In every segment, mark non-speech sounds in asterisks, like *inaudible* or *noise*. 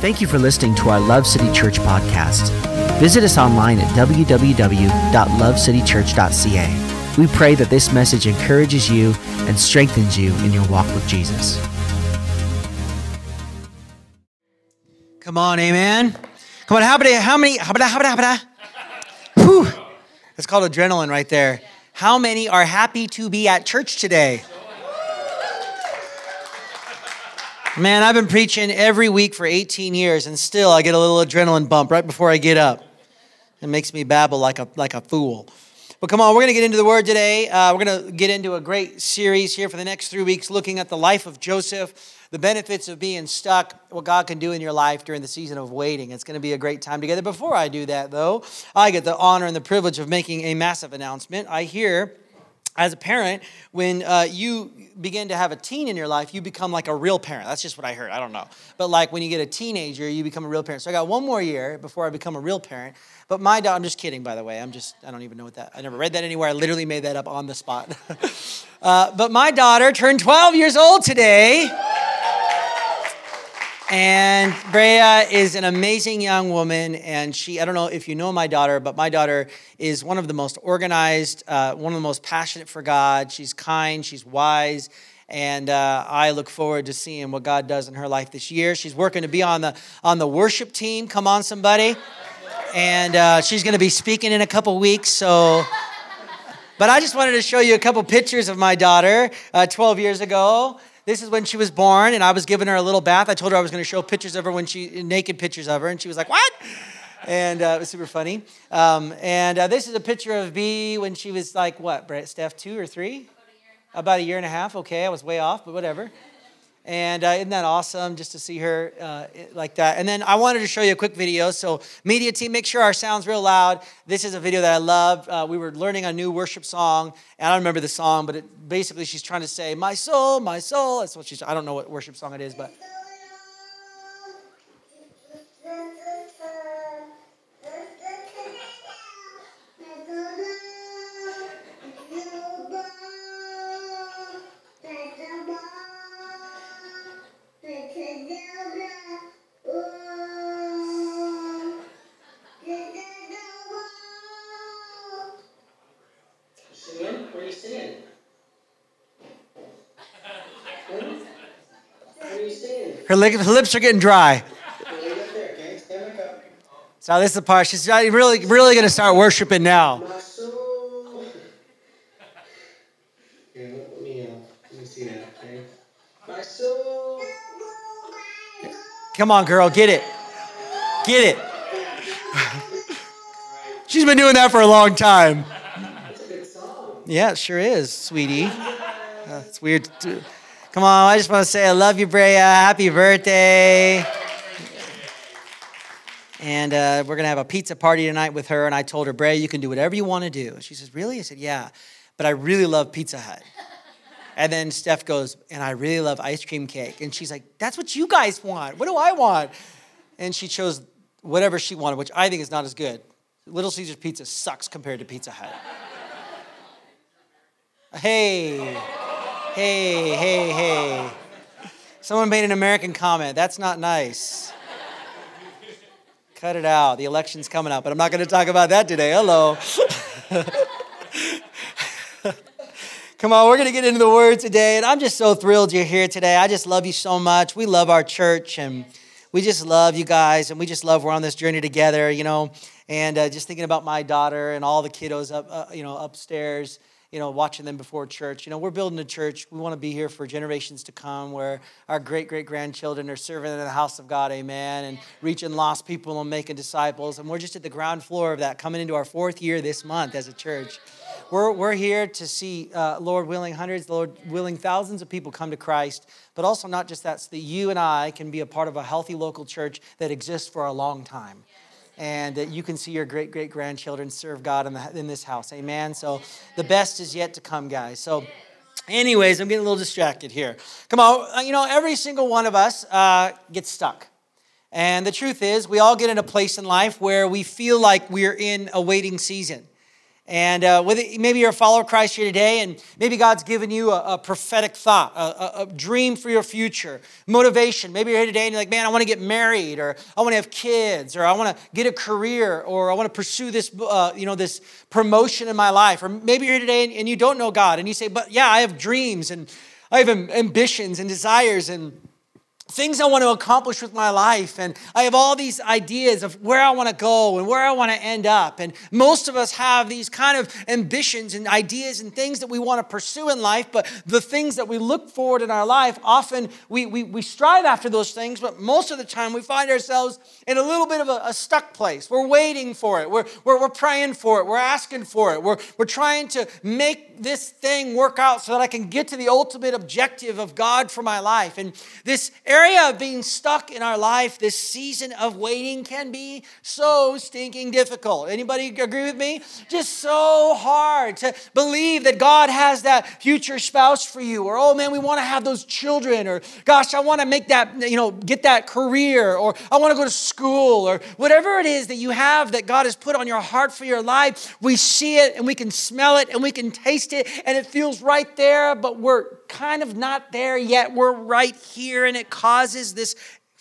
Thank you for listening to our Love City Church podcast. Visit us online at www.lovecitychurch.ca. We pray that this message encourages you and strengthens you in your walk with Jesus. Come on, amen. Come on, how many, how many, how many, how many, how? Whew. It's called adrenaline right there. How many are happy to be at church today? Man, I've been preaching every week for 18 years, and still I get a little adrenaline bump right before I get up. It makes me babble like a, like a fool. But come on, we're going to get into the word today. Uh, we're going to get into a great series here for the next three weeks looking at the life of Joseph, the benefits of being stuck, what God can do in your life during the season of waiting. It's going to be a great time together. Before I do that, though, I get the honor and the privilege of making a massive announcement. I hear as a parent, when uh, you begin to have a teen in your life, you become like a real parent. That's just what I heard. I don't know. But like when you get a teenager, you become a real parent. So I got one more year before I become a real parent. But my daughter, I'm just kidding, by the way. I'm just, I don't even know what that, I never read that anywhere. I literally made that up on the spot. *laughs* uh, but my daughter turned 12 years old today. And Brea is an amazing young woman, and she, I don't know if you know my daughter, but my daughter is one of the most organized, uh, one of the most passionate for God. She's kind, she's wise, and uh, I look forward to seeing what God does in her life this year. She's working to be on the, on the worship team. Come on, somebody. And uh, she's going to be speaking in a couple weeks, so. But I just wanted to show you a couple pictures of my daughter uh, 12 years ago. This is when she was born, and I was giving her a little bath. I told her I was going to show pictures of her when she, naked pictures of her, and she was like, What? And uh, it was super funny. Um, and uh, this is a picture of B when she was like, what, Steph, two or three? About a year and a half. Okay, I was way off, but whatever. And uh, isn't that awesome just to see her uh, like that? And then I wanted to show you a quick video. So, media team, make sure our sound's real loud. This is a video that I love. Uh, we were learning a new worship song, and I don't remember the song, but it, basically she's trying to say, My soul, my soul. That's what she's, I don't know what worship song it is, but. Her lips are getting dry. So this is the part she's really, really going to start worshiping now. Come on, girl, get it. Get it. *laughs* She's been doing that for a long time. Yeah, it sure is, sweetie. Uh, it's weird. Come on, I just want to say I love you, Brea. Happy birthday. And uh, we're going to have a pizza party tonight with her. And I told her, Brea, you can do whatever you want to do. She says, Really? I said, Yeah, but I really love Pizza Hut. And then Steph goes, And I really love ice cream cake. And she's like, That's what you guys want. What do I want? And she chose whatever she wanted, which I think is not as good. Little Caesars pizza sucks compared to Pizza Hut. Hey. Hey, hey, hey. Someone made an American comment. That's not nice. Cut it out. The election's coming up, but I'm not going to talk about that today. Hello. *laughs* Come on, we're going to get into the word today. And I'm just so thrilled you're here today. I just love you so much. We love our church and we just love you guys and we just love we're on this journey together, you know. And uh, just thinking about my daughter and all the kiddos up, uh, you know, upstairs you know, watching them before church. You know, we're building a church. We want to be here for generations to come where our great great grandchildren are serving in the house of God, amen, and reaching lost people and making disciples. And we're just at the ground floor of that, coming into our fourth year this month as a church. We're, we're here to see, uh, Lord willing, hundreds, Lord willing, thousands of people come to Christ, but also not just that, so that you and I can be a part of a healthy local church that exists for a long time and that you can see your great great grandchildren serve God in, the, in this house. Amen. So the best is yet to come, guys. So. Anyways, I'm getting a little distracted here. Come on, uh, you know, every single one of us uh, gets stuck. And the truth is, we all get in a place in life where we feel like we're in a waiting season. And uh, whether, maybe you're a follower of Christ here today, and maybe God's given you a, a prophetic thought, a, a, a, dream for your future, motivation. Maybe you're here today and you're like, man, I want to get married, or I want to have kids, or I want to get a career, or I want to pursue this, uh, you know, this promotion in my life. Or maybe you're here today and, and you don't know God, and you say, but yeah, I have dreams and I have ambitions and desires and things I want to accomplish with my life. And I have all these ideas of where I want to go and where I want to end up. And most of us have these kind of ambitions and ideas and things that we want to pursue in life. But the things that we look forward in our life, often we, we, we strive after those things, but most of the time we find ourselves in a little bit of a, a stuck place. We're waiting for it. We're, we're, we're praying for it. We're asking for it. We're, we're trying to make this thing work out so that I can get to the ultimate objective of God for my life. And this area of being stuck in our life, this season of waiting can be so stinking difficult. Anybody agree with me? Just so hard to believe that God has that future spouse for you, or oh man, we want to have those children, or gosh, I want to make that, you know, get that career, or I want to go to school, or whatever it is that you have that God has put on your heart for your life. We see it and we can smell it and we can taste it, and it feels right there, but we're kind of not there yet. We're right here, and it causes this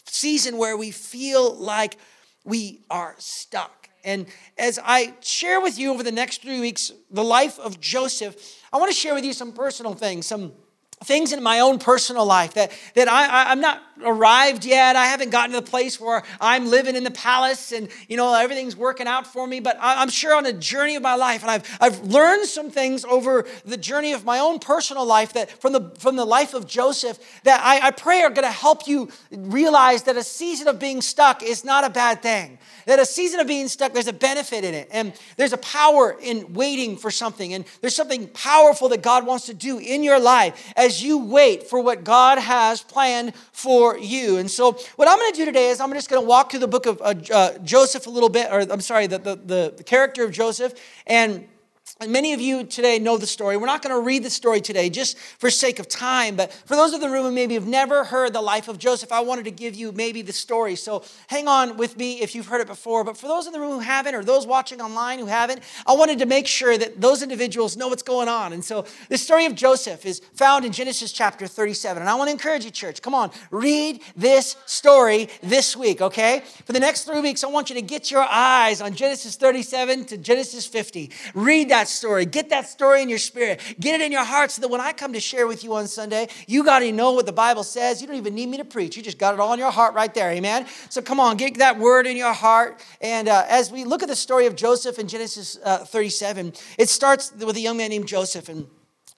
season where we feel like we are stuck. And as I share with you over the next three weeks the life of Joseph, I want to share with you some personal things, some things in my own personal life that, that I, I, am not arrived yet. I haven't gotten to the place where I'm living in the palace and, you know, everything's working out for me. But I, am sure on a journey of my life, and I've, I've learned some things over the journey of my own personal life that from the, from the life of Joseph that I, I pray are going to help you realize that a season of being stuck is not a bad thing. That a season of being stuck, there's a benefit in it. And there's a power in waiting for something. And there's something powerful that God wants to do in your life as you wait for what God has planned for you. And so, what I'm going to do today is I'm just going to walk through the book of uh, uh, Joseph a little bit, or I'm sorry, the, the, the character of Joseph. And and many of you today know the story. We're not going to read the story today just for sake of time, but for those of the room who maybe have never heard the life of Joseph, I wanted to give you maybe the story. So hang on with me if you've heard it before. But for those in the room who haven't, or those watching online who haven't, I wanted to make sure that those individuals know what's going on. And so the story of Joseph is found in Genesis chapter 37. And I want to encourage you, church, come on, read this story this week, okay? For the next three weeks, I want you to get your eyes on Genesis 37 to Genesis 50. Read that story. Get that story in your spirit. Get it in your heart so that when I come to share with you on Sunday, you got to know what the Bible says. You don't even need me to preach. You just got it all in your heart right there. Amen. So come on, get that word in your heart. And uh, as we look at the story of Joseph in Genesis uh, 37, it starts with a young man named Joseph. And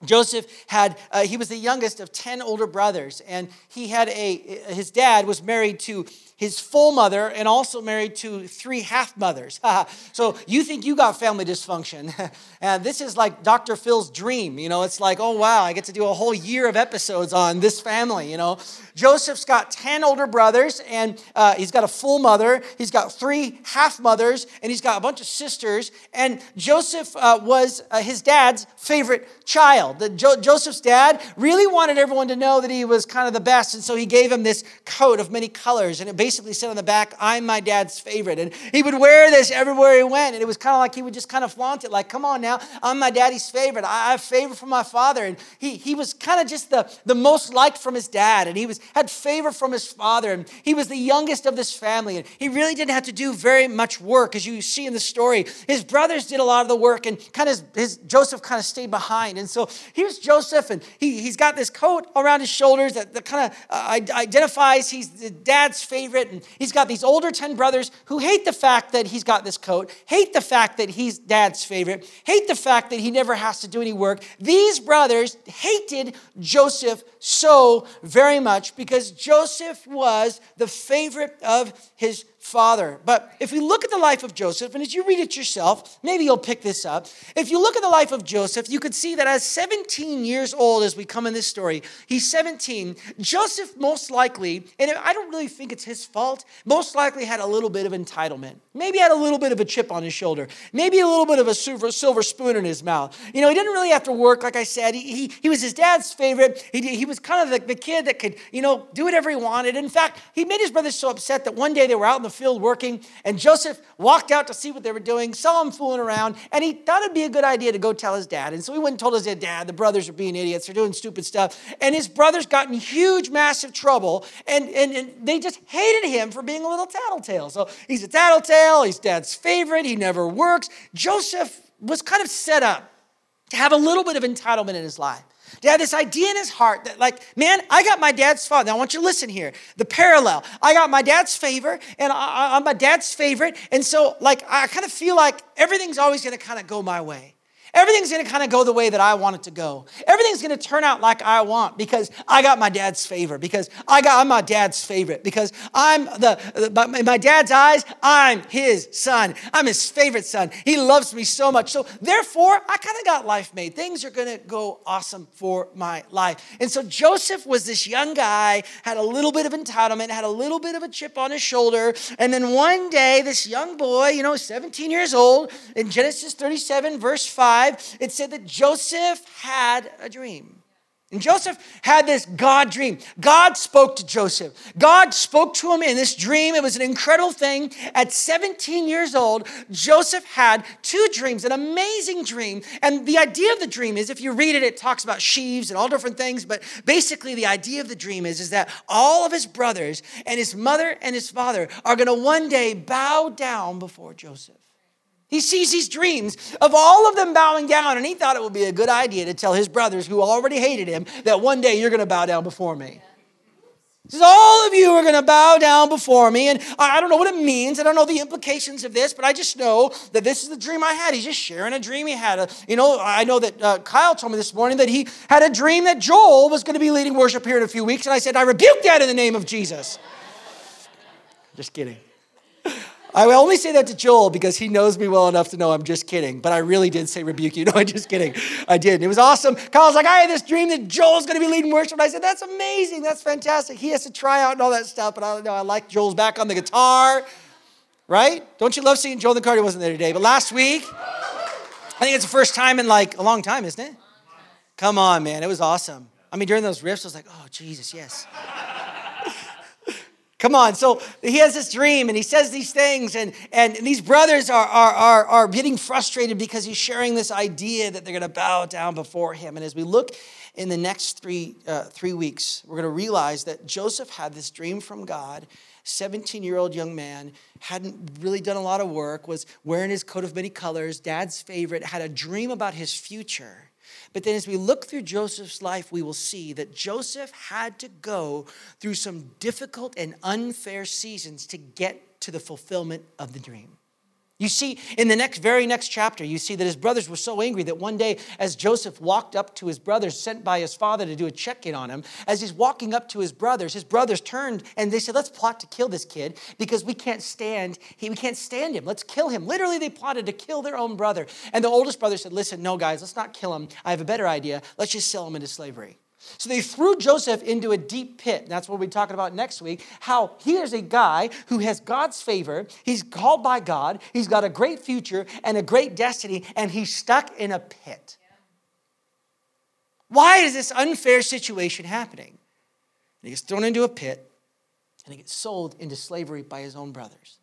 Joseph had, uh, he was the youngest of 10 older brothers, and he had a, his dad was married to his full mother and also married to three half mothers. *laughs* so you think you got family dysfunction. *laughs* and this is like Dr. Phil's dream. You know, it's like, oh, wow, I get to do a whole year of episodes on this family, you know. Joseph's got 10 older brothers, and uh, he's got a full mother. He's got three half mothers, and he's got a bunch of sisters. And Joseph uh, was uh, his dad's favorite child. The, jo- Joseph's dad really wanted everyone to know that he was kind of the best, and so he gave him this coat of many colors, and it basically said on the back, I'm my dad's favorite. And he would wear this everywhere he went, and it was kind of like he would just kind of flaunt it, like, come on now, I'm my daddy's favorite. I have favor from my father. And he, he was kind of just the, the most liked from his dad, and he was had favor from his father, and he was the youngest of this family, and he really didn't have to do very much work, as you see in the story. His brothers did a lot of the work, and kind of his Joseph kind of stayed behind. And so here's Joseph, and he, he's got this coat around his shoulders that, that kind of uh, identifies he's the dad's favorite, and he's got these older 10 brothers who hate the fact that he's got this coat, hate the fact that he's dad's favorite, hate the fact that he never has to do any work. These brothers hated Joseph so very much because Joseph was the favorite of his father. But if we look at the life of Joseph, and as you read it yourself, maybe you'll pick this up. If you look at the life of Joseph, you could see that as 17 years old, as we come in this story, he's 17. Joseph, most likely, and I don't really think it's his fault, most likely had a little bit of entitlement. Maybe had a little bit of a chip on his shoulder. Maybe a little bit of a silver, silver spoon in his mouth. You know, he didn't really have to work, like I said. He, he, he was his dad's favorite. He, he was kind of the, the kid that could, you know, do whatever he wanted. In fact, he made his brothers so upset that one day they were out in the the field working, and Joseph walked out to see what they were doing, saw them fooling around, and he thought it'd be a good idea to go tell his dad. And so he went and told his dad, the brothers are being idiots, they're doing stupid stuff. And his brothers got in huge, massive trouble, and, and, and they just hated him for being a little tattletale. So he's a tattletale, he's dad's favorite, he never works. Joseph was kind of set up to have a little bit of entitlement in his life. To have this idea in his heart that, like, man, I got my dad's father. Now, I want you to listen here. The parallel. I got my dad's favor, and I, am my dad's favorite. And so, like, I kind of feel like everything's always going to kind of go my way. Everything's gonna kind of go the way that I want it to go. Everything's gonna turn out like I want because I got my dad's favor, because I got, I'm my dad's favorite, because I'm the, in my dad's eyes, I'm his son. I'm his favorite son. He loves me so much. So therefore, I kind of got life made. Things are gonna go awesome for my life. And so Joseph was this young guy, had a little bit of entitlement, had a little bit of a chip on his shoulder. And then one day, this young boy, you know, 17 years old, in Genesis 37, verse 5, 5, it said that Joseph had a dream. And Joseph had this God dream. God spoke to Joseph. God spoke to him in this dream. It was an incredible thing. At 17 years old, Joseph had two dreams, an amazing dream. And the idea of the dream is if you read it, it talks about sheaves and all different things. But basically, the idea of the dream is, is that all of his brothers and his mother and his father are going to one day bow down before Joseph. He sees these dreams of all of them bowing down, and he thought it would be a good idea to tell his brothers who already hated him that one day you're going to bow down before me. He says, All of you are going to bow down before me. And I don't know what it means. I don't know the implications of this, but I just know that this is the dream I had. He's just sharing a dream he had. You know, I know that uh, Kyle told me this morning that he had a dream that Joel was going to be leading worship here in a few weeks. And I said, I rebuke that in the name of Jesus. Just kidding. I only say that to Joel because he knows me well enough to know I'm just kidding. But I really did say rebuke you. *laughs* No, I'm just kidding. I did. It was awesome. Kyle's like, I had this dream that Joel's going to be leading worship. And I said, that's amazing. That's fantastic. He has to try out and all that stuff. But I know I like Joel's back on the guitar. Right? Don't you love seeing Joel the Cardi wasn't there today? But last week, I think it's the first time in like a long time, isn't it? Come on, man. It was awesome. I mean, during those riffs, I was like, oh, Jesus, yes. Come on. So he has this dream and he says these things, and, and these brothers are, are, are, are getting frustrated because he's sharing this idea that they're going to bow down before him. And as we look in the next three, uh, three weeks, we're going to realize that Joseph had this dream from God. 17 year old young man, hadn't really done a lot of work, was wearing his coat of many colors, dad's favorite, had a dream about his future. But then as we look through Joseph's life, we will see that Joseph had to go through some difficult and unfair seasons to get to the fulfillment of the dream. You see, in the next, very next chapter, you see that his brothers were so angry that one day, as Joseph walked up to his brothers, sent by his father to do a check in on him, as he's walking up to his brothers, his brothers turned and they said, Let's plot to kill this kid because we can't stand, he, we can't stand him. Let's kill him. Literally, they plotted to kill their own brother. And the oldest brother said, Listen, no, guys, let's not kill him. I have a better idea. Let's just sell him into slavery. So they threw Joseph into a deep pit. That's what we'll be talking about next week. How here's a guy who has God's favor. He's called by God. He's got a great future and a great destiny, and he's stuck in a pit. Why is this unfair situation happening? And he gets thrown into a pit and he gets sold into slavery by his own brothers.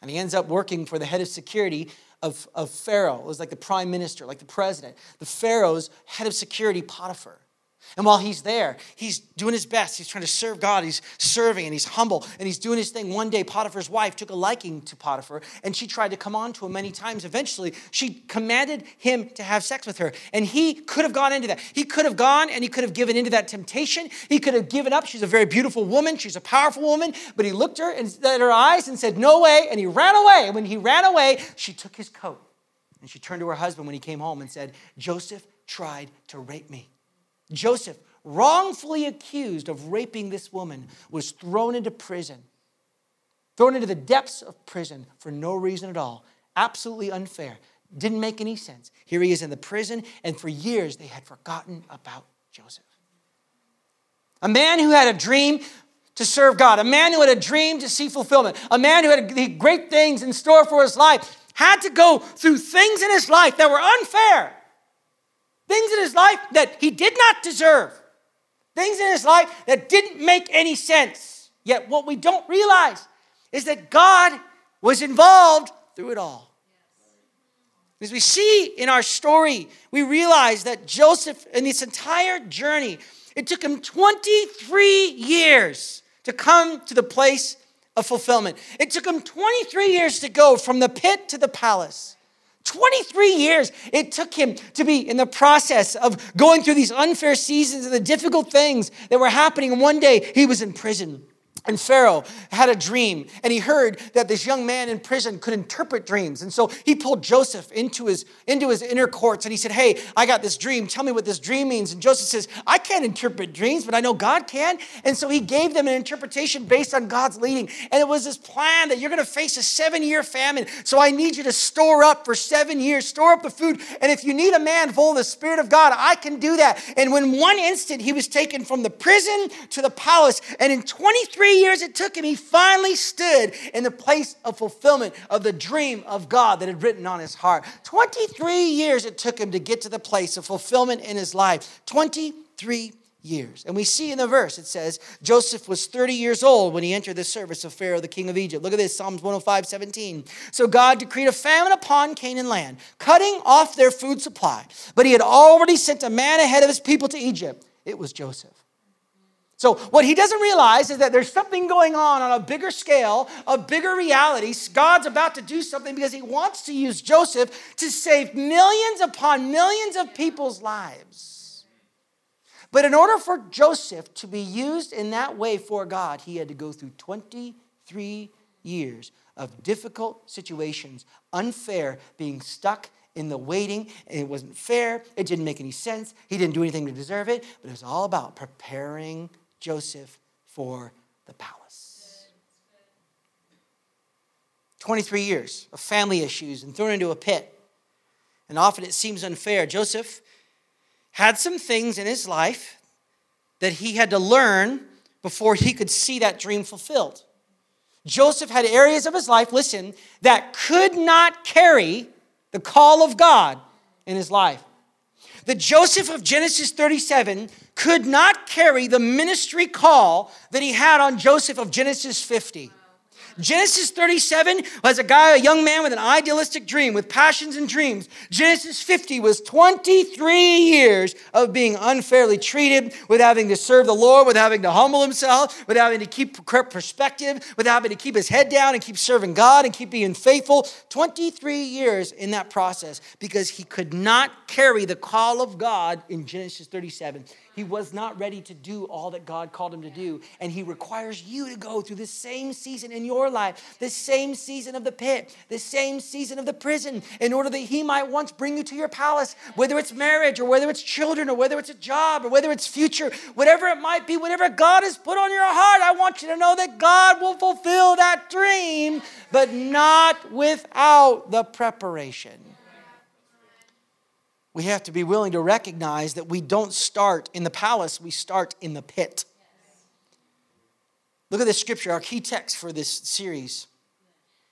And he ends up working for the head of security of, of Pharaoh. It was like the prime minister, like the president. The Pharaoh's head of security, Potiphar. And while he's there, he's doing his best. He's trying to serve God. He's serving and he's humble and he's doing his thing. One day, Potiphar's wife took a liking to Potiphar and she tried to come on to him many times. Eventually, she commanded him to have sex with her. And he could have gone into that. He could have gone and he could have given into that temptation. He could have given up. She's a very beautiful woman. She's a powerful woman. But he looked her at her eyes and said, No way. And he ran away. And when he ran away, she took his coat and she turned to her husband when he came home and said, Joseph tried to rape me. Joseph, wrongfully accused of raping this woman, was thrown into prison, thrown into the depths of prison for no reason at all. Absolutely unfair. Didn't make any sense. Here he is in the prison, and for years they had forgotten about Joseph. A man who had a dream to serve God, a man who had a dream to see fulfillment, a man who had great things in store for his life, had to go through things in his life that were unfair things in his life that he did not deserve, things in his life that didn't make any sense. Yet, what we don't realize is that God was involved through it all. As we see in our story, we realize that Joseph, in this entire journey, it took him 23 years to come to the place of fulfillment. It took him 23 years to go from the pit to the palace. 23 years it took him to be in the process of going through these unfair seasons and the difficult things that were happening. And one day he was in prison. And Pharaoh had a dream, and he heard that this young man in prison could interpret dreams. And so he pulled Joseph into his, into his inner courts and he said, Hey, I got this dream. Tell me what this dream means. And Joseph says, I can't interpret dreams, but I know God can. And so he gave them an interpretation based on God's leading. And it was this plan that you're going to face a seven year famine. So I need you to store up for seven years, store up the food. And if you need a man full of the Spirit of God, I can do that. And when one instant he was taken from the prison to the palace, and in 23 three years it took him, he finally stood in the place of fulfillment of the dream of God that had written on his heart. 23 years it took him to get to the place of fulfillment in his life. 23 years. And we see in the verse, it says, Joseph was 30 years old when he entered the service of Pharaoh, the king of Egypt. Look at this, Psalms 105, 17. So God decreed a famine upon Canaan land, cutting off their food supply. But he had already sent a man ahead of his people to Egypt. It was Joseph. So, what he doesn't realize is that there's something going on on a bigger scale, a bigger reality. God's about to do something because he wants to use Joseph to save millions upon millions of people's lives. But in order for Joseph to be used in that way for God, he had to go through 23 years of difficult situations, unfair, being stuck in the waiting. It wasn't fair. It didn't make any sense. He didn't do anything to deserve it. But it was all about preparing Joseph for the palace. 23 years of family issues and thrown into a pit. And often it seems unfair. Joseph had some things in his life that he had to learn before he could see that dream fulfilled. Joseph had areas of his life, listen, that could not carry the call of God in his life. The Joseph of Genesis 37 could not carry the ministry call that he had on Joseph of Genesis 50. Genesis 37 was a guy, a young man with an idealistic dream, with passions and dreams. Genesis 50 was 23 years of being unfairly treated, with having to serve the Lord, with having to humble himself, with having to keep perspective, with having to keep his head down and keep serving God and keep being faithful. 23 years in that process because he could not carry the call of God in Genesis 37. He was not ready to do all that God called him to do. And He requires you to go through the same season in your life, the same season of the pit, the same season of the prison, in order that He might once bring you to your palace, whether it's marriage or whether it's children or whether it's a job or whether it's future, whatever it might be, whatever God has put on your heart. I want you to know that God will fulfill that dream, but not without the preparation we have to be willing to recognize that we don't start in the palace, we start in the pit. Look at this scripture, our key text for this series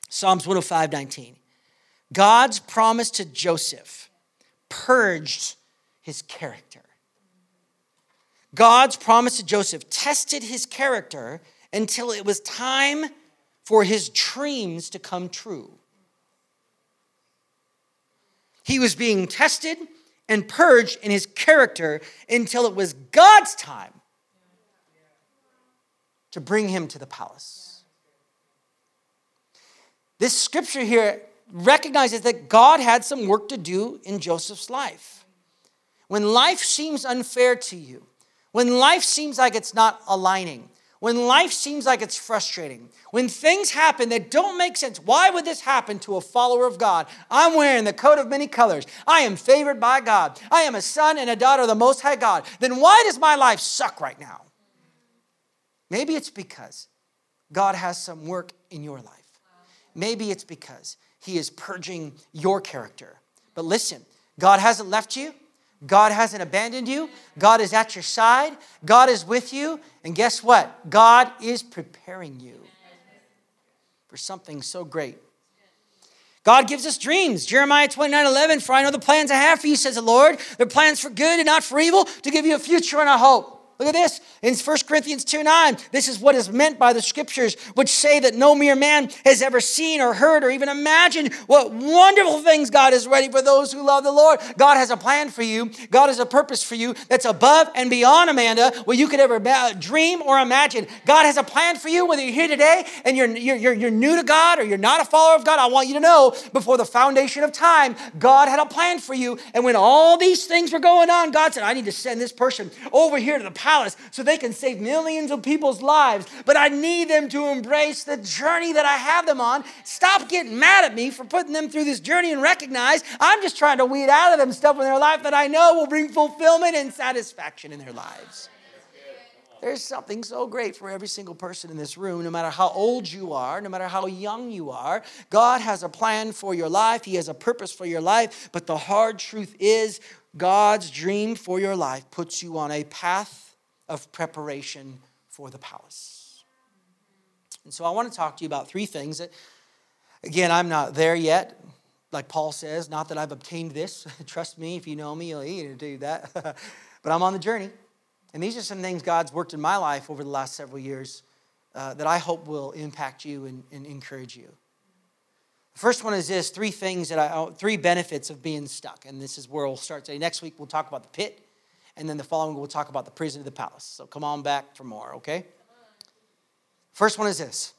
Psalms 105 19. God's promise to Joseph purged his character. God's promise to Joseph tested his character until it was time for his dreams to come true. He was being tested and purged in his character until it was God's time to bring him to the palace. This scripture here recognizes that God had some work to do in Joseph's life. When life seems unfair to you, when life seems like it's not aligning, when life seems like it's frustrating, when things happen that don't make sense, why would this happen to a follower of God? I'm wearing the coat of many colors. I am favored by God. I am a son and a daughter of the Most High God. Then why does my life suck right now? Maybe it's because God has some work in your life. Maybe it's because He is purging your character. But listen, God hasn't left you. God hasn't abandoned you. God is at your side. God is with you. And guess what? God is preparing you for something so great. God gives us dreams. Jeremiah 29 11, for I know the plans I have for you, says the Lord. They're plans for good and not for evil, to give you a future and a hope. Look at this in 1 Corinthians 2 9. This is what is meant by the scriptures, which say that no mere man has ever seen or heard or even imagined what wonderful things God is ready for those who love the Lord. God has a plan for you, God has a purpose for you that's above and beyond, Amanda, uh, what you could ever uh, dream or imagine. God has a plan for you, whether you're here today and you're, you're, you're new to God or you're not a follower of God. I want you to know before the foundation of time, God had a plan for you. And when all these things were going on, God said, I need to send this person over here to the palace so they can save millions of people's lives. But I need them to embrace the journey that I have them on. Stop getting mad at me for putting them through this journey and recognize I'm just trying to weed out of them stuff in their life that I know will bring fulfillment and satisfaction in their lives. There's something so great for every single person in this room, no matter how old you are, no matter how young you are. God has a plan for your life, He has a purpose for your life. But the hard truth is, God's dream for your life puts you on a path of preparation for the palace. And so I want to talk to you about three things that, again, I'm not there yet. Like Paul says, not that I've obtained this. *laughs* Trust me, if you know me, you'll to do that. *laughs* but I'm on the journey. And these are some things God's worked in my life over the last several years uh, that I hope will impact you and, and encourage you. The first one is this three things that I, three benefits of being stuck. And this is where we'll start today. Next week, we'll talk about the pit. And then the following, we'll talk about the prison of the palace. So come on back for more, okay? First one is this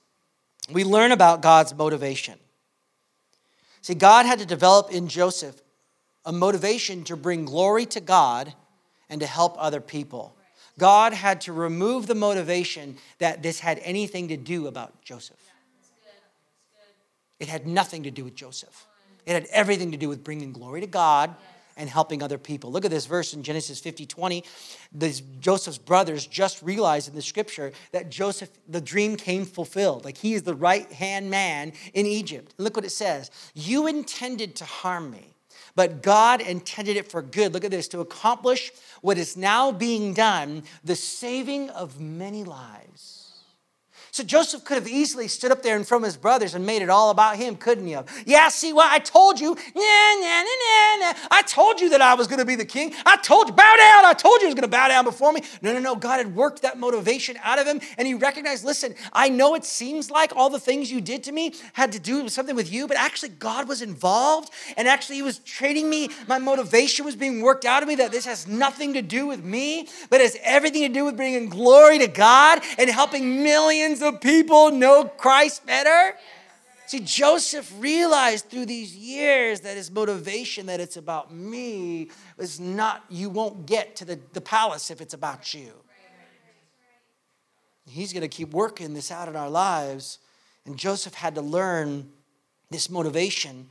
we learn about God's motivation. See, God had to develop in Joseph a motivation to bring glory to God and to help other people. God had to remove the motivation that this had anything to do about Joseph. It had nothing to do with Joseph. It had everything to do with bringing glory to God and helping other people. Look at this verse in Genesis 50 20. These Joseph's brothers just realized in the scripture that Joseph, the dream came fulfilled. Like he is the right hand man in Egypt. look what it says You intended to harm me, but God intended it for good. Look at this to accomplish what is now being done, the saving of many lives. So Joseph could have easily stood up there in front of his brothers and made it all about him, couldn't he? Yeah, see what I told you. Nah, nah, nah, nah, I told you that I was going to be the king. I told you, bow down. I told you he was going to bow down before me. No, no, no. God had worked that motivation out of him, and he recognized, listen, I know it seems like all the things you did to me had to do with something with you, but actually God was involved, and actually he was training me. My motivation was being worked out of me that this has nothing to do with me, but has everything to do with bringing glory to God and helping millions millions of people know Christ better? See, Joseph realized through these years that his motivation, that it's about me, is not, you won't get to the, the palace if it's about you. He's going to keep working this out in our lives. And Joseph had to learn this motivation.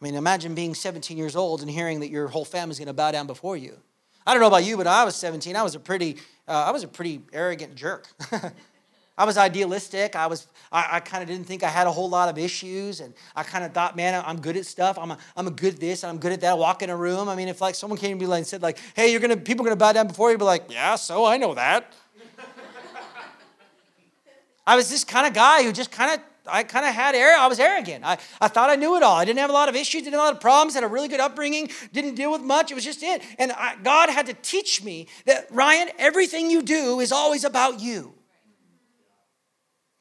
I mean, imagine being 17 years old and hearing that your whole family's going to bow down before you. I don't know about you, but I was 17. I was a pretty, uh, I was a pretty arrogant jerk. *laughs* I was idealistic. I was I, I kind of didn't think I had a whole lot of issues, and I kind of thought, man, I'm good at stuff. I'm a, I'm a good at this, I'm good at that. I walk in a room. I mean, if like someone came to me like and said like, hey, you're gonna people are gonna bow down before you, be like, yeah, so I know that. I was this kind of guy who just kind of I kind of had air. I was arrogant. I, I thought I knew it all. I didn't have a lot of issues, didn't have a lot of problems, had a really good upbringing, didn't deal with much. It was just it. And I, God had to teach me that, Ryan, everything you do is always about you.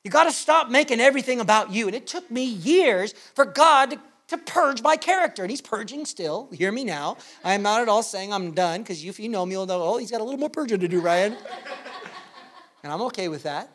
You got to stop making everything about you. And it took me years for God to, to purge my character. And He's purging still. Hear me now. I am not at all saying I'm done because if you know me, you'll know, oh, He's got a little more purging to do, Ryan. and I'm okay with that.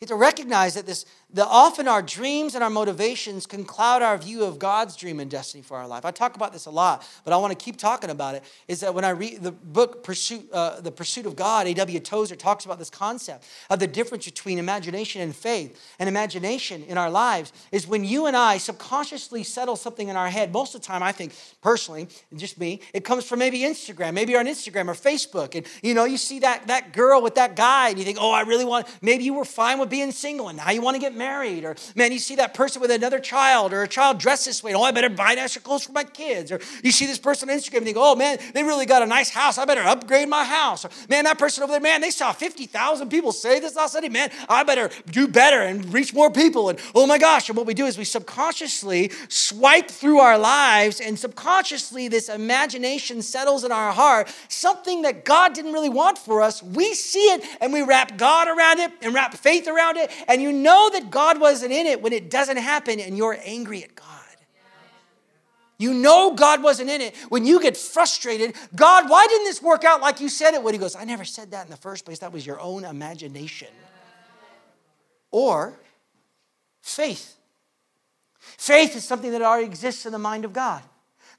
You have to recognize that this, the, often our dreams and our motivations can cloud our view of God's dream and destiny for our life. I talk about this a lot, but I want to keep talking about it. Is that when I read the book Pursuit, uh, The Pursuit of God, A.W. Tozer talks about this concept of the difference between imagination and faith. And imagination in our lives is when you and I subconsciously settle something in our head. Most of the time, I think personally, just me, it comes from maybe Instagram, maybe on Instagram or Facebook. And you know, you see that, that girl with that guy, and you think, oh, I really want, maybe you were fine with being single and now you want to get married. Or man, you see that person with another child or a child dressed this way. Oh, I better buy extra clothes for my kids. Or you see this person on Instagram and think, oh man, they really got a nice house. I better upgrade my house. Or man, that person over there, man, they saw 50,000 people say this last Sunday. Man, I better do better and reach more people. And oh my gosh. And what we do is we subconsciously swipe through our lives and subconsciously this imagination settles in our heart, something that God didn't really want for us. We see it and we wrap God around it and wrap faith around it. And you know that God wasn't in it when it doesn't happen and you're angry at God. You know God wasn't in it when you get frustrated. God, why didn't this work out like you said it would? He goes, I never said that in the first place. That was your own imagination. Or faith. Faith is something that already exists in the mind of God.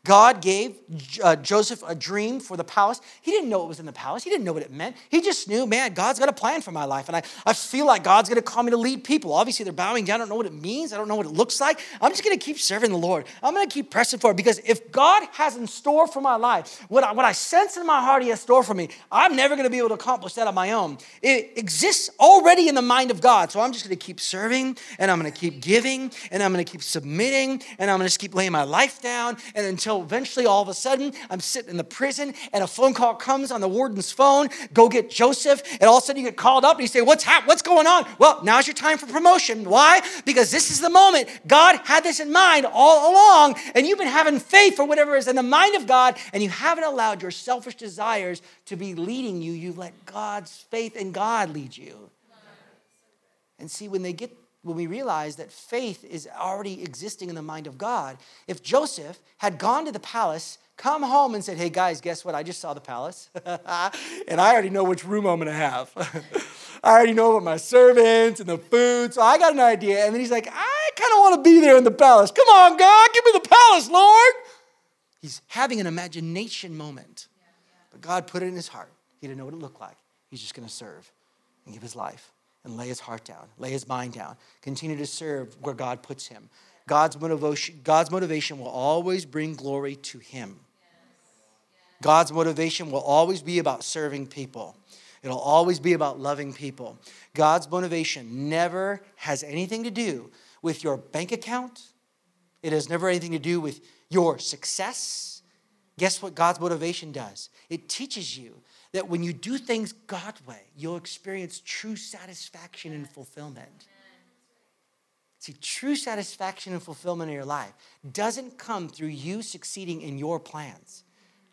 God gave uh, Joseph a dream for the palace. He didn't know what was in the palace. He didn't know what it meant. He just knew, man, God's got a plan for my life. And I, I feel like God's going to call me to lead people. Obviously, they're bowing down. I don't know what it means. I don't know what it looks like. I'm just going to keep serving the Lord. I'm going to keep pressing forward because if God has in store for my life, what I, what I sense in my heart He has store for me, I'm never going to be able to accomplish that on my own. It exists already in the mind of God. So I'm just going to keep serving and I'm going to keep giving and I'm going to keep submitting and I'm going to keep laying my life down and until until eventually all of a sudden I'm sitting in the prison and a phone call comes on the warden's phone, go get Joseph, and all of a sudden you get called up and you say, What's hap- what's going on? Well, now's your time for promotion. Why? Because this is the moment. God had this in mind all along, and you've been having faith for whatever is in the mind of God, and you haven't allowed your selfish desires to be leading you. You've let God's faith in God lead you. And see, when they get when we realize that faith is already existing in the mind of God. If Joseph had gone to the palace, come home and said, Hey guys, guess what? I just saw the palace, *laughs* and I already know which room I'm gonna have. *laughs* I already know about my servants and the food, so I got an idea. And then he's like, I kind of want to be there in the palace. Come on, God, give me the palace, Lord. He's having an imagination moment. But God put it in his heart. He didn't know what it looked like. He's just going to serve and give his life and lay his heart down, lay his mind down, continue to serve where God puts him. God's motivation, God's motivation will always bring glory to him. God's motivation will always be about serving people. It'll always be about loving people. God's motivation never has anything to do with your bank account. It has never anything to do with your success. Guess what God's motivation does? It teaches you that when you do things God's way, you'll experience true satisfaction and fulfillment. See, true satisfaction and fulfillment in your life doesn't come through you succeeding in your plans.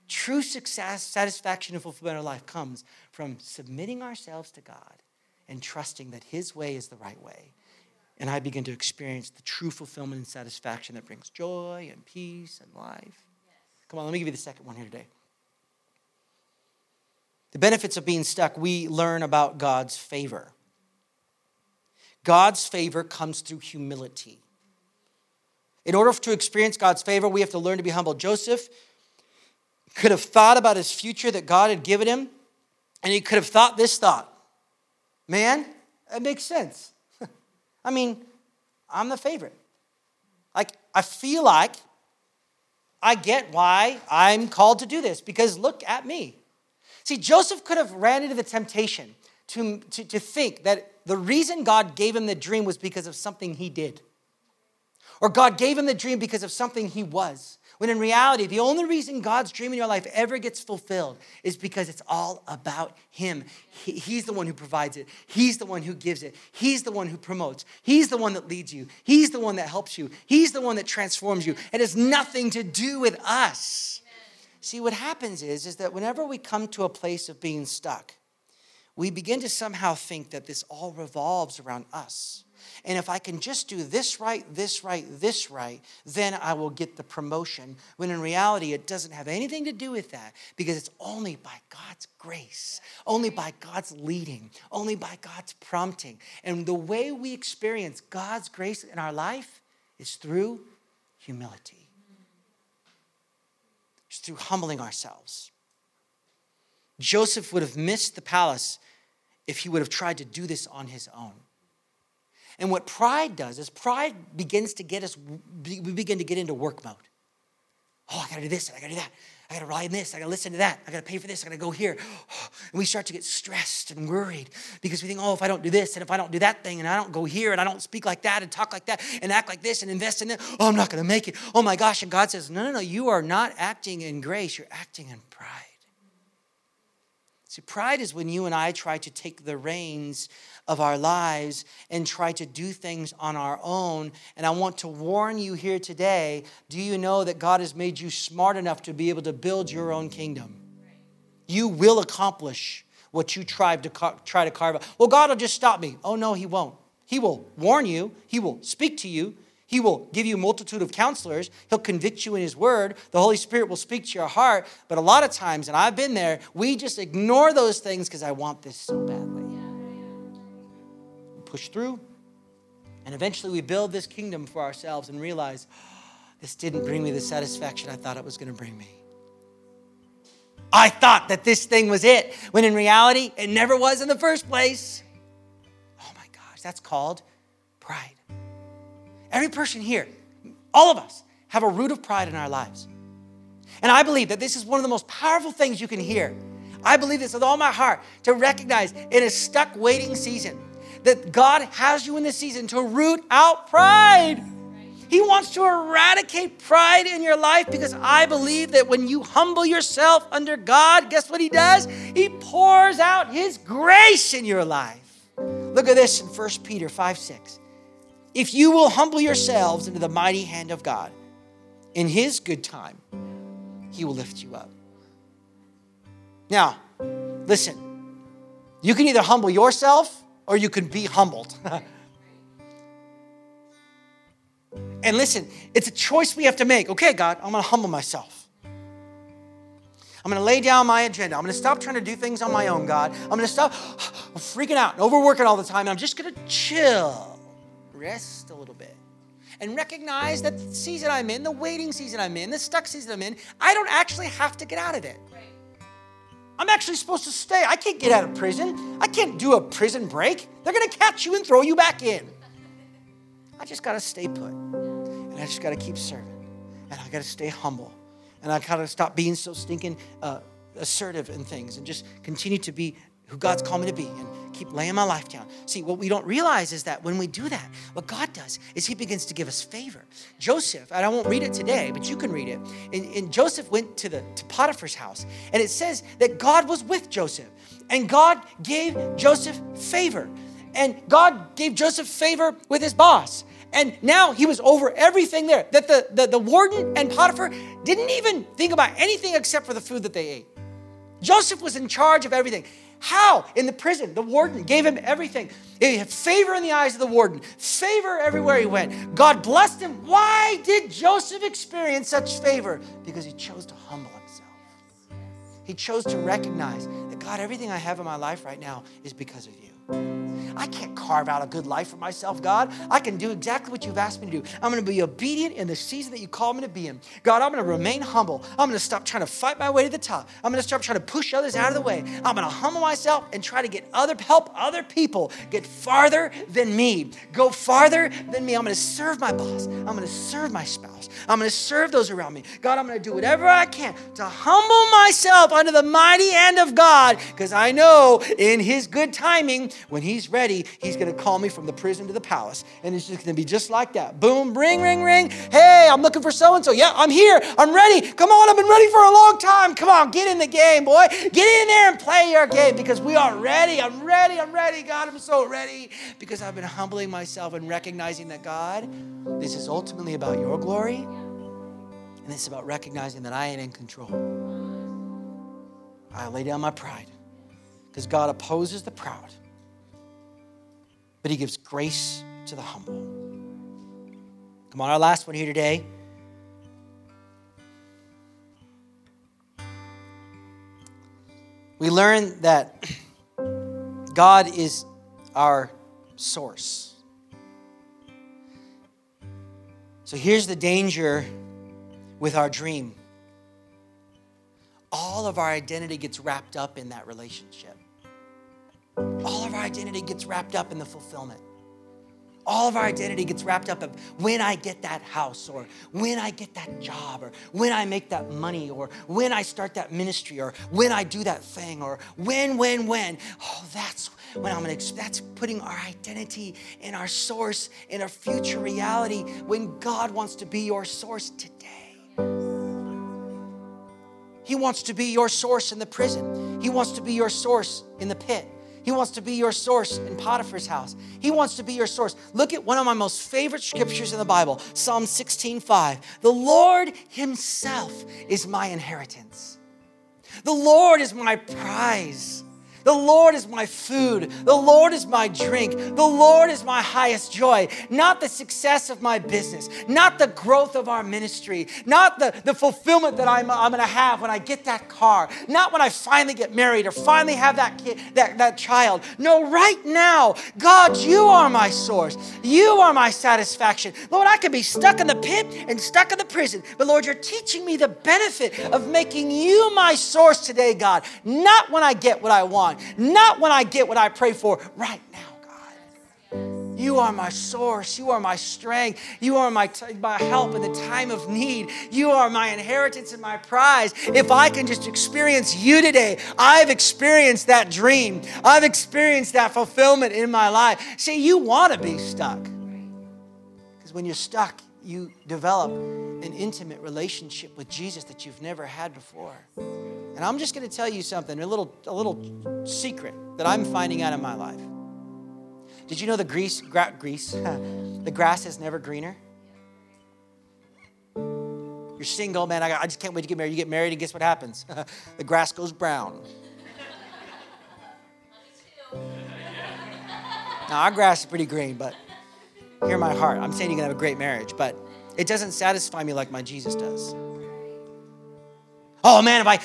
True success, satisfaction, and fulfillment in our life comes from submitting ourselves to God and trusting that His way is the right way. And I begin to experience the true fulfillment and satisfaction that brings joy and peace and life. Come on, let me give you the second one here today. The benefits of being stuck, we learn about God's favor. God's favor comes through humility. In order to experience God's favor, we have to learn to be humble. Joseph could have thought about his future that God had given him, and he could have thought this thought Man, that makes sense. *laughs* I mean, I'm the favorite. Like, I feel like I get why I'm called to do this because look at me. See, Joseph could have ran into the temptation to, to, to think that the reason God gave him the dream was because of something he did. Or God gave him the dream because of something he was. When in reality, the only reason God's dream in your life ever gets fulfilled is because it's all about Him. He, he's the one who provides it, He's the one who gives it, He's the one who promotes, He's the one that leads you, He's the one that helps you, He's the one that transforms you. It has nothing to do with us. See, what happens is, is that whenever we come to a place of being stuck, we begin to somehow think that this all revolves around us. And if I can just do this right, this right, this right, then I will get the promotion. When in reality, it doesn't have anything to do with that because it's only by God's grace, only by God's leading, only by God's prompting. And the way we experience God's grace in our life is through humility through humbling ourselves. Joseph would have missed the palace if he would have tried to do this on his own. And what pride does is pride begins to get us, we begin to get into work mode. Oh, I gotta do this, I gotta do that. I gotta on this, I gotta listen to that, I gotta pay for this, I gotta go here. *sighs* And we start to get stressed and worried because we think, oh, if I don't do this and if I don't do that thing and I don't go here and I don't speak like that and talk like that and act like this and invest in it, oh, I'm not gonna make it. Oh my gosh. And God says, no, no, no, you are not acting in grace, you're acting in pride. See, pride is when you and I try to take the reins of our lives and try to do things on our own. And I want to warn you here today do you know that God has made you smart enough to be able to build your own kingdom? You will accomplish what you tried to try to carve out. Well, God will just stop me. Oh, no, He won't. He will warn you, He will speak to you, he will give you a multitude of counselors. He'll convict you in His Word. The Holy Spirit will speak to your heart. But a lot of times, and I've been there, we just ignore those things because I want this so badly. Push through, and eventually we build this kingdom for ourselves and realize oh, this didn't bring me the satisfaction I thought it was going to bring me. I thought that this thing was it, when in reality, it never was in the first place. Oh my gosh, that's called pride. Every person here, all of us, have a root of pride in our lives. And I believe that this is one of the most powerful things you can hear. I believe this with all my heart to recognize in a stuck waiting season that God has you in this season to root out pride. He wants to eradicate pride in your life because I believe that when you humble yourself under God, guess what He does? He pours out His grace in your life. Look at this in 1 Peter 5 6. If you will humble yourselves into the mighty hand of God, in His good time, He will lift you up. Now, listen, you can either humble yourself or you can be humbled. *laughs* and listen, it's a choice we have to make. Okay, God, I'm gonna humble myself. I'm gonna lay down my agenda. I'm gonna stop trying to do things on my own, God. I'm gonna stop *sighs* freaking out and overworking all the time. I'm just gonna chill rest a little bit and recognize that the season I'm in, the waiting season I'm in, the stuck season I'm in, I don't actually have to get out of it. I'm actually supposed to stay. I can't get out of prison. I can't do a prison break. They're going to catch you and throw you back in. I just got to stay put. And I just got to keep serving. And I got to stay humble. And I got to stop being so stinking uh, assertive in things and just continue to be who God's called me to be and keep laying my life down. See, what we don't realize is that when we do that, what God does is He begins to give us favor. Joseph, and I won't read it today, but you can read it. And, and Joseph went to the to Potiphar's house, and it says that God was with Joseph, and God gave Joseph favor. And God gave Joseph favor with his boss. And now he was over everything there. That the, the, the warden and Potiphar didn't even think about anything except for the food that they ate. Joseph was in charge of everything. How? In the prison. The warden gave him everything. He had favor in the eyes of the warden, favor everywhere he went. God blessed him. Why did Joseph experience such favor? Because he chose to humble himself. He chose to recognize that God, everything I have in my life right now is because of you. I can't carve out a good life for myself, God. I can do exactly what you've asked me to do. I'm going to be obedient in the season that you call me to be in. God, I'm going to remain humble. I'm going to stop trying to fight my way to the top. I'm going to stop trying to push others out of the way. I'm going to humble myself and try to get other help other people get farther than me. Go farther than me. I'm going to serve my boss. I'm going to serve my spouse. I'm going to serve those around me. God, I'm going to do whatever I can to humble myself under the mighty hand of God because I know in his good timing when he's ready, he's going to call me from the prison to the palace. And it's just going to be just like that. Boom, ring, ring, ring. Hey, I'm looking for so and so. Yeah, I'm here. I'm ready. Come on, I've been ready for a long time. Come on, get in the game, boy. Get in there and play your game because we are ready. I'm ready. I'm ready, God. I'm so ready because I've been humbling myself and recognizing that, God, this is ultimately about your glory. And it's about recognizing that I ain't in control. I lay down my pride because God opposes the proud but he gives grace to the humble. Come on, our last one here today. We learn that God is our source. So here's the danger with our dream all of our identity gets wrapped up in that relationship. All of our identity gets wrapped up in the fulfillment. all of our identity gets wrapped up of when I get that house, or when I get that job, or when I make that money, or when I start that ministry, or when I do that thing, or when, when, when. Oh, that's when I'm gonna, that's putting our identity in our source, in our future reality, when God wants to be your source today. He wants to be your source in the prison. He wants to be your source in the pit. He wants to be your source in Potiphar's house. He wants to be your source. Look at one of my most favorite scriptures in the Bible, Psalm 16 5. The Lord Himself is my inheritance, the Lord is my prize. The Lord is my food. The Lord is my drink. The Lord is my highest joy. Not the success of my business, not the growth of our ministry, not the, the fulfillment that I'm, I'm going to have when I get that car, not when I finally get married or finally have that, kid, that, that child. No, right now, God, you are my source. You are my satisfaction. Lord, I could be stuck in the pit and stuck in the prison, but Lord, you're teaching me the benefit of making you my source today, God, not when I get what I want not when I get what I pray for, right now, God. You are my source. You are my strength. You are my, t- my help in the time of need. You are my inheritance and my prize. If I can just experience you today, I've experienced that dream. I've experienced that fulfillment in my life. See, you want to be stuck. Because when you're stuck, you develop an intimate relationship with Jesus that you've never had before. And I'm just going to tell you something, a little, a little secret that I'm finding out in my life. Did you know the grease, gra- grease, *laughs* the grass is never greener? You're single, man. I, I just can't wait to get married. You get married, and guess what happens? *laughs* the grass goes brown. *laughs* now, our grass is pretty green, but hear my heart. I'm saying you can have a great marriage, but it doesn't satisfy me like my Jesus does. Oh man, if I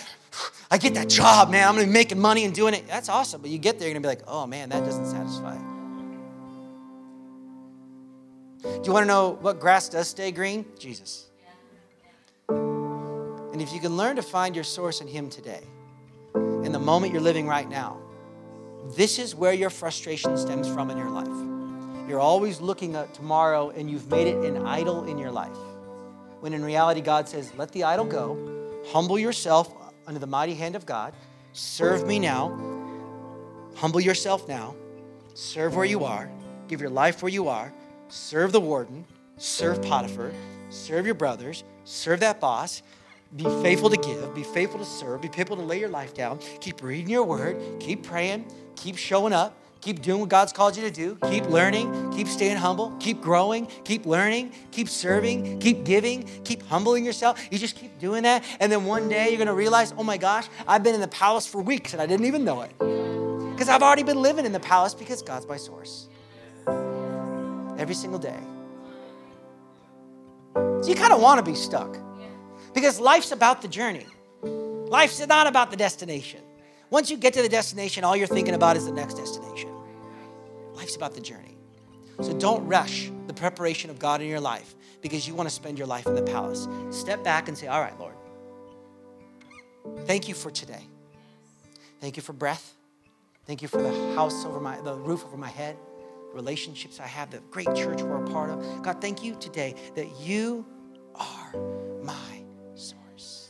I get that job, man, I'm gonna be making money and doing it. That's awesome. But you get there, you're gonna be like, oh man, that doesn't satisfy. Do you want to know what grass does stay green? Jesus. And if you can learn to find your source in Him today, in the moment you're living right now, this is where your frustration stems from in your life. You're always looking at tomorrow and you've made it an idol in your life. When in reality, God says, let the idol go, humble yourself under the mighty hand of God, serve me now, humble yourself now, serve where you are, give your life where you are, serve the warden, serve Potiphar, serve your brothers, serve that boss. Be faithful to give, be faithful to serve, be faithful to lay your life down. Keep reading your word, keep praying, keep showing up, Keep doing what God's called you to do. Keep learning. Keep staying humble. Keep growing. Keep learning. Keep serving. Keep giving. Keep humbling yourself. You just keep doing that. And then one day you're going to realize, oh my gosh, I've been in the palace for weeks and I didn't even know it. Because I've already been living in the palace because God's my source. Every single day. So you kind of want to be stuck because life's about the journey, life's not about the destination. Once you get to the destination, all you're thinking about is the next destination. Life's about the journey. So don't rush the preparation of God in your life because you want to spend your life in the palace. Step back and say, All right, Lord, thank you for today. Thank you for breath. Thank you for the house over my, the roof over my head, the relationships I have, the great church we're a part of. God, thank you today that you are my source.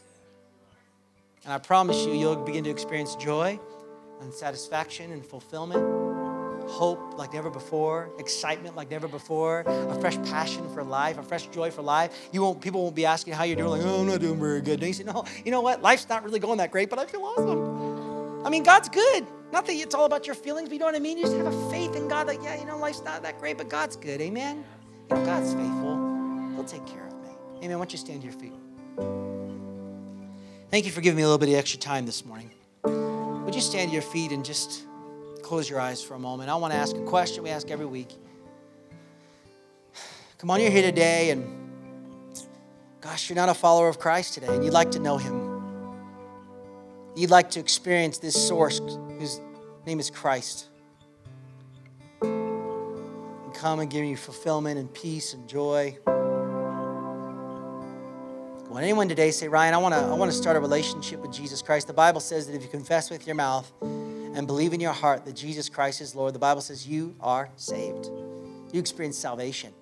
And I promise you, you'll begin to experience joy and satisfaction and fulfillment hope like never before, excitement like never before, a fresh passion for life, a fresh joy for life. You won't, people won't be asking how you're doing, like, oh, I'm not doing very good. And you say, no, you know what? Life's not really going that great, but I feel awesome. I mean, God's good. Not that it's all about your feelings, but you know what I mean? You just have a faith in God that, yeah, you know, life's not that great, but God's good. Amen? You know, God's faithful. He'll take care of me. Amen. Why don't you stand to your feet? Thank you for giving me a little bit of extra time this morning. Would you stand to your feet and just close your eyes for a moment. I want to ask a question we ask every week. Come on, you're here today, and gosh, you're not a follower of Christ today, and you'd like to know Him. You'd like to experience this source whose name is Christ. And come and give you fulfillment and peace and joy. Will anyone today say, Ryan, I want to I want to start a relationship with Jesus Christ? The Bible says that if you confess with your mouth and believe in your heart that Jesus Christ is Lord, the Bible says you are saved. you experience salvation.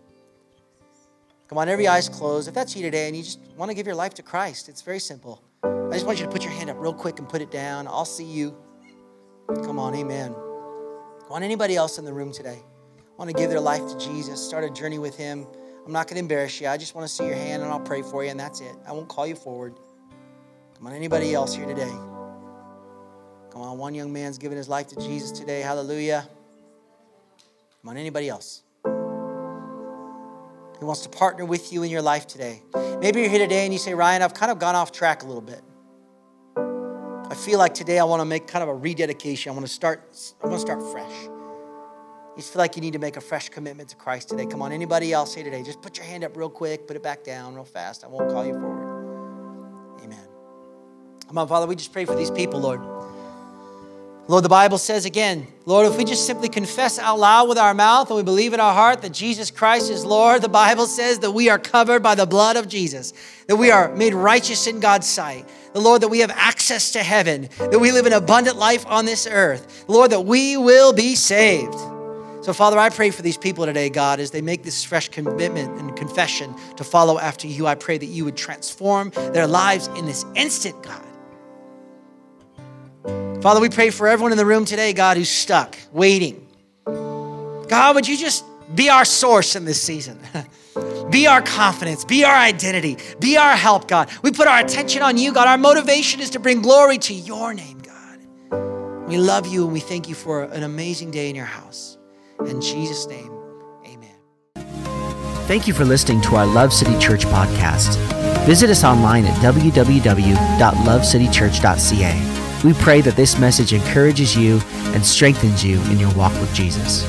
Come on, every eye's closed. If that's you today and you just want to give your life to Christ, it's very simple. I just want you to put your hand up real quick and put it down. I'll see you. Come on, amen. Come on, anybody else in the room today? Want to give their life to Jesus, start a journey with Him. I'm not going to embarrass you. I just want to see your hand and I'll pray for you, and that's it. I won't call you forward. Come on, anybody else here today? Come on, one young man's giving his life to Jesus today. Hallelujah. Come on, anybody else? He wants to partner with you in your life today. Maybe you're here today and you say, Ryan, I've kind of gone off track a little bit. I feel like today I want to make kind of a rededication. I want to start, I want to start fresh. You feel like you need to make a fresh commitment to Christ today. Come on, anybody else here today? Just put your hand up real quick, put it back down real fast. I won't call you forward. Amen. Come on, Father, we just pray for these people, Lord. Lord, the Bible says again, Lord, if we just simply confess out loud with our mouth and we believe in our heart that Jesus Christ is Lord, the Bible says that we are covered by the blood of Jesus, that we are made righteous in God's sight. The Lord, that we have access to heaven, that we live an abundant life on this earth. Lord, that we will be saved. So, Father, I pray for these people today, God, as they make this fresh commitment and confession to follow after you. I pray that you would transform their lives in this instant, God. Father, we pray for everyone in the room today, God, who's stuck, waiting. God, would you just be our source in this season? *laughs* be our confidence, be our identity, be our help, God. We put our attention on you, God. Our motivation is to bring glory to your name, God. We love you and we thank you for an amazing day in your house. In Jesus' name, amen. Thank you for listening to our Love City Church podcast. Visit us online at www.lovecitychurch.ca. We pray that this message encourages you and strengthens you in your walk with Jesus.